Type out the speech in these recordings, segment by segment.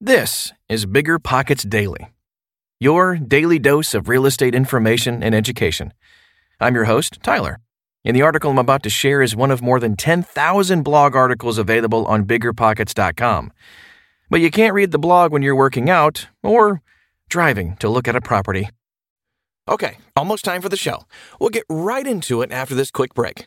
This is Bigger Pockets Daily, your daily dose of real estate information and education. I'm your host, Tyler, and the article I'm about to share is one of more than 10,000 blog articles available on biggerpockets.com. But you can't read the blog when you're working out or driving to look at a property. Okay, almost time for the show. We'll get right into it after this quick break.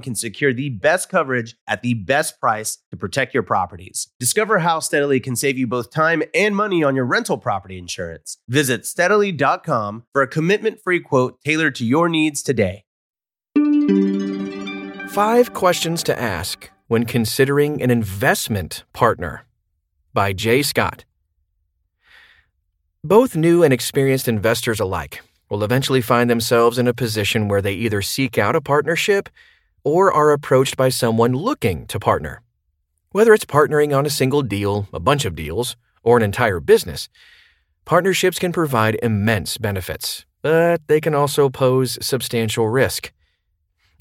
can secure the best coverage at the best price to protect your properties. Discover how Steadily can save you both time and money on your rental property insurance. Visit steadily.com for a commitment free quote tailored to your needs today. Five questions to ask when considering an investment partner by Jay Scott. Both new and experienced investors alike will eventually find themselves in a position where they either seek out a partnership or are approached by someone looking to partner. Whether it's partnering on a single deal, a bunch of deals, or an entire business, partnerships can provide immense benefits, but they can also pose substantial risk.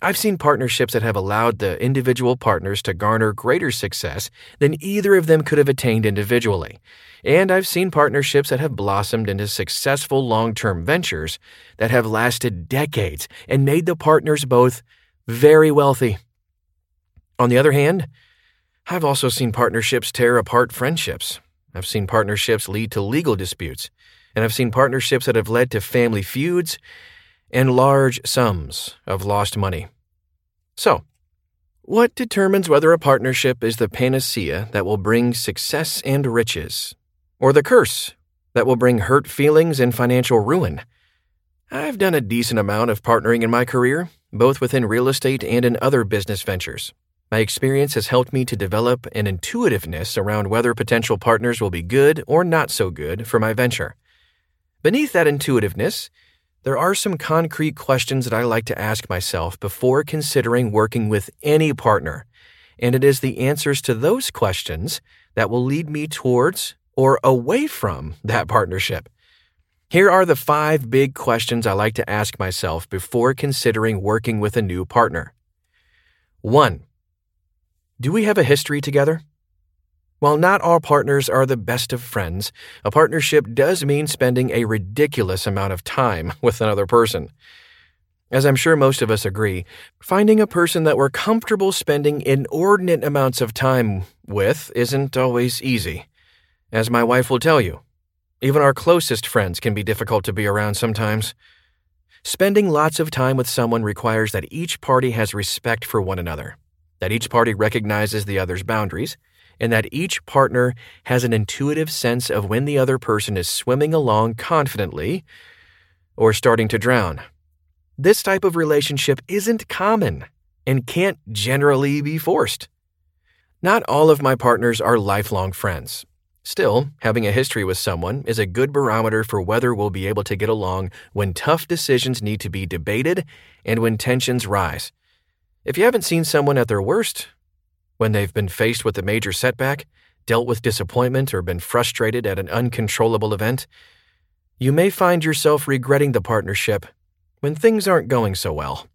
I've seen partnerships that have allowed the individual partners to garner greater success than either of them could have attained individually. And I've seen partnerships that have blossomed into successful long term ventures that have lasted decades and made the partners both very wealthy. On the other hand, I've also seen partnerships tear apart friendships. I've seen partnerships lead to legal disputes. And I've seen partnerships that have led to family feuds and large sums of lost money. So, what determines whether a partnership is the panacea that will bring success and riches, or the curse that will bring hurt feelings and financial ruin? I've done a decent amount of partnering in my career, both within real estate and in other business ventures. My experience has helped me to develop an intuitiveness around whether potential partners will be good or not so good for my venture. Beneath that intuitiveness there are some concrete questions that I like to ask myself before considering working with any partner, and it is the answers to those questions that will lead me towards or away from that partnership. Here are the five big questions I like to ask myself before considering working with a new partner. 1. Do we have a history together? While not all partners are the best of friends, a partnership does mean spending a ridiculous amount of time with another person. As I'm sure most of us agree, finding a person that we're comfortable spending inordinate amounts of time with isn't always easy. As my wife will tell you, even our closest friends can be difficult to be around sometimes. Spending lots of time with someone requires that each party has respect for one another, that each party recognizes the other's boundaries, and that each partner has an intuitive sense of when the other person is swimming along confidently or starting to drown. This type of relationship isn't common, and can't generally be forced. Not all of my partners are lifelong friends. Still, having a history with someone is a good barometer for whether we'll be able to get along when tough decisions need to be debated and when tensions rise. If you haven't seen someone at their worst, when they've been faced with a major setback, dealt with disappointment, or been frustrated at an uncontrollable event, you may find yourself regretting the partnership when things aren't going so well.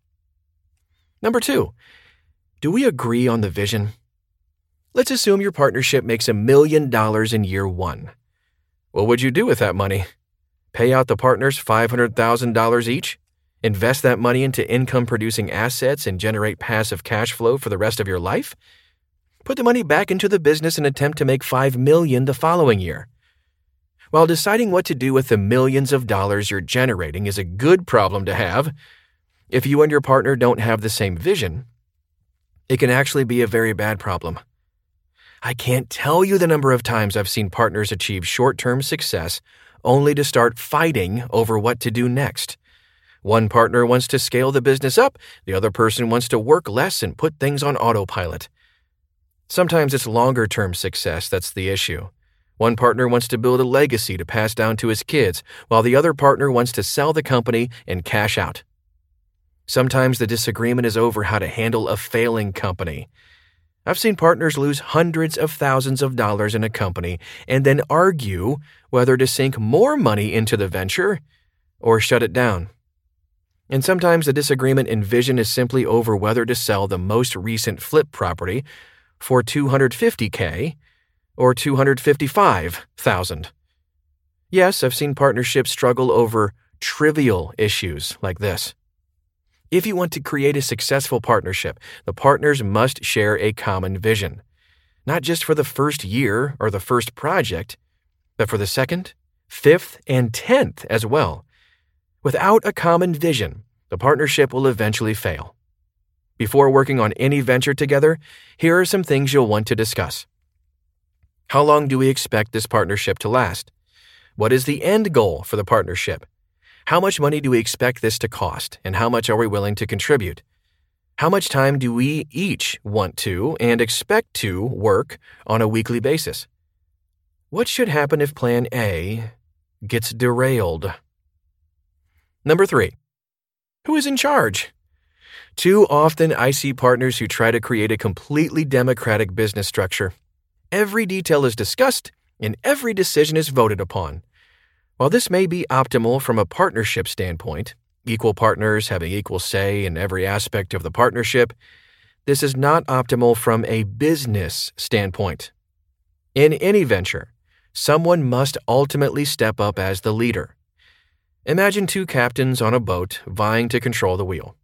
Number two, do we agree on the vision? Let's assume your partnership makes a million dollars in year one. What would you do with that money? Pay out the partners $500,000 each? Invest that money into income producing assets and generate passive cash flow for the rest of your life? Put the money back into the business and attempt to make 5 million the following year. While deciding what to do with the millions of dollars you're generating is a good problem to have, if you and your partner don't have the same vision, it can actually be a very bad problem. I can't tell you the number of times I've seen partners achieve short term success only to start fighting over what to do next. One partner wants to scale the business up, the other person wants to work less and put things on autopilot. Sometimes it's longer term success that's the issue. One partner wants to build a legacy to pass down to his kids, while the other partner wants to sell the company and cash out. Sometimes the disagreement is over how to handle a failing company. I've seen partners lose hundreds of thousands of dollars in a company and then argue whether to sink more money into the venture or shut it down. And sometimes the disagreement in vision is simply over whether to sell the most recent flip property for 250k or 255,000. Yes, I've seen partnerships struggle over trivial issues like this. If you want to create a successful partnership, the partners must share a common vision, not just for the first year or the first project, but for the second, fifth, and tenth as well. Without a common vision, the partnership will eventually fail. Before working on any venture together, here are some things you'll want to discuss. How long do we expect this partnership to last? What is the end goal for the partnership? How much money do we expect this to cost, and how much are we willing to contribute? How much time do we each want to and expect to work on a weekly basis? What should happen if Plan A gets derailed? Number three, who is in charge? Too often, I see partners who try to create a completely democratic business structure. Every detail is discussed and every decision is voted upon. While this may be optimal from a partnership standpoint, equal partners having equal say in every aspect of the partnership, this is not optimal from a business standpoint. In any venture, someone must ultimately step up as the leader. Imagine two captains on a boat vying to control the wheel.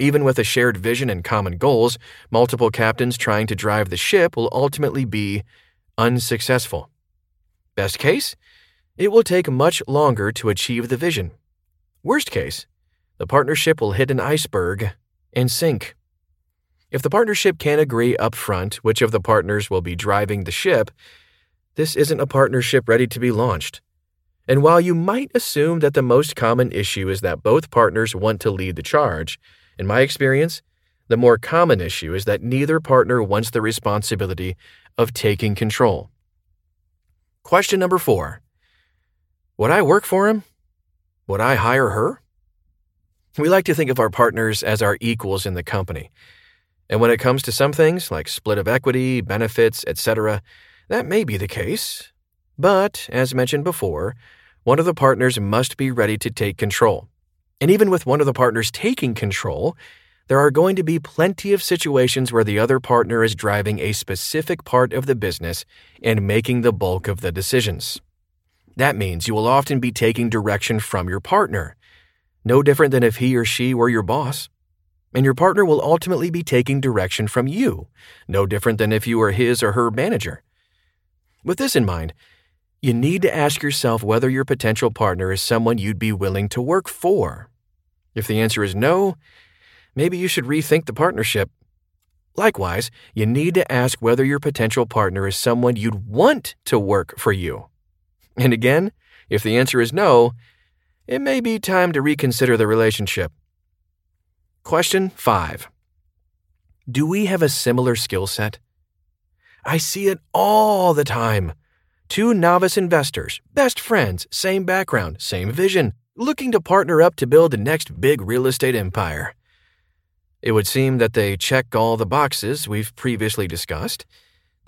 Even with a shared vision and common goals, multiple captains trying to drive the ship will ultimately be unsuccessful. Best case, it will take much longer to achieve the vision. Worst case, the partnership will hit an iceberg and sink. If the partnership can't agree up front which of the partners will be driving the ship, this isn't a partnership ready to be launched. And while you might assume that the most common issue is that both partners want to lead the charge, in my experience, the more common issue is that neither partner wants the responsibility of taking control. Question number four would I work for him? Would I hire her? We like to think of our partners as our equals in the company. And when it comes to some things, like split of equity, benefits, etc., that may be the case. But, as mentioned before, one of the partners must be ready to take control. And even with one of the partners taking control, there are going to be plenty of situations where the other partner is driving a specific part of the business and making the bulk of the decisions. That means you will often be taking direction from your partner, no different than if he or she were your boss. And your partner will ultimately be taking direction from you, no different than if you were his or her manager. With this in mind, you need to ask yourself whether your potential partner is someone you'd be willing to work for. If the answer is no, maybe you should rethink the partnership. Likewise, you need to ask whether your potential partner is someone you'd want to work for you. And again, if the answer is no, it may be time to reconsider the relationship. Question 5. Do we have a similar skill set? I see it all the time. Two novice investors, best friends, same background, same vision, looking to partner up to build the next big real estate empire. It would seem that they check all the boxes we've previously discussed.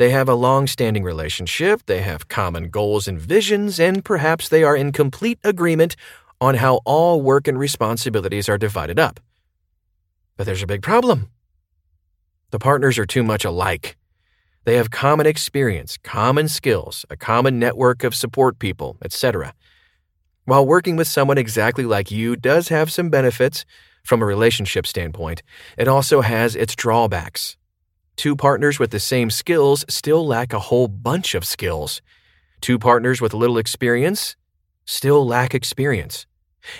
They have a long standing relationship, they have common goals and visions, and perhaps they are in complete agreement on how all work and responsibilities are divided up. But there's a big problem. The partners are too much alike. They have common experience, common skills, a common network of support people, etc. While working with someone exactly like you does have some benefits from a relationship standpoint, it also has its drawbacks. Two partners with the same skills still lack a whole bunch of skills. Two partners with little experience still lack experience.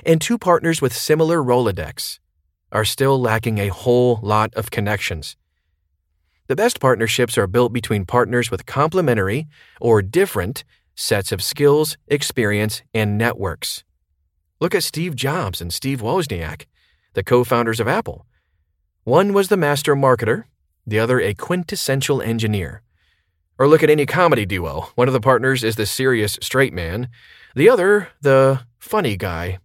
And two partners with similar Rolodex are still lacking a whole lot of connections. The best partnerships are built between partners with complementary or different sets of skills, experience, and networks. Look at Steve Jobs and Steve Wozniak, the co founders of Apple. One was the master marketer, the other a quintessential engineer. Or look at any comedy duo. One of the partners is the serious straight man, the other, the funny guy.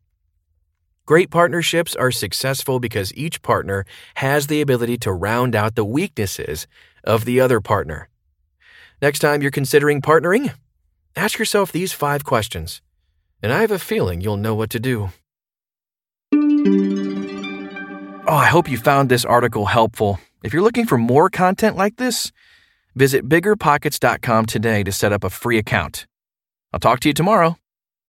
Great partnerships are successful because each partner has the ability to round out the weaknesses of the other partner. Next time you're considering partnering, ask yourself these five questions, and I have a feeling you'll know what to do. Oh, I hope you found this article helpful. If you're looking for more content like this, visit biggerpockets.com today to set up a free account. I'll talk to you tomorrow.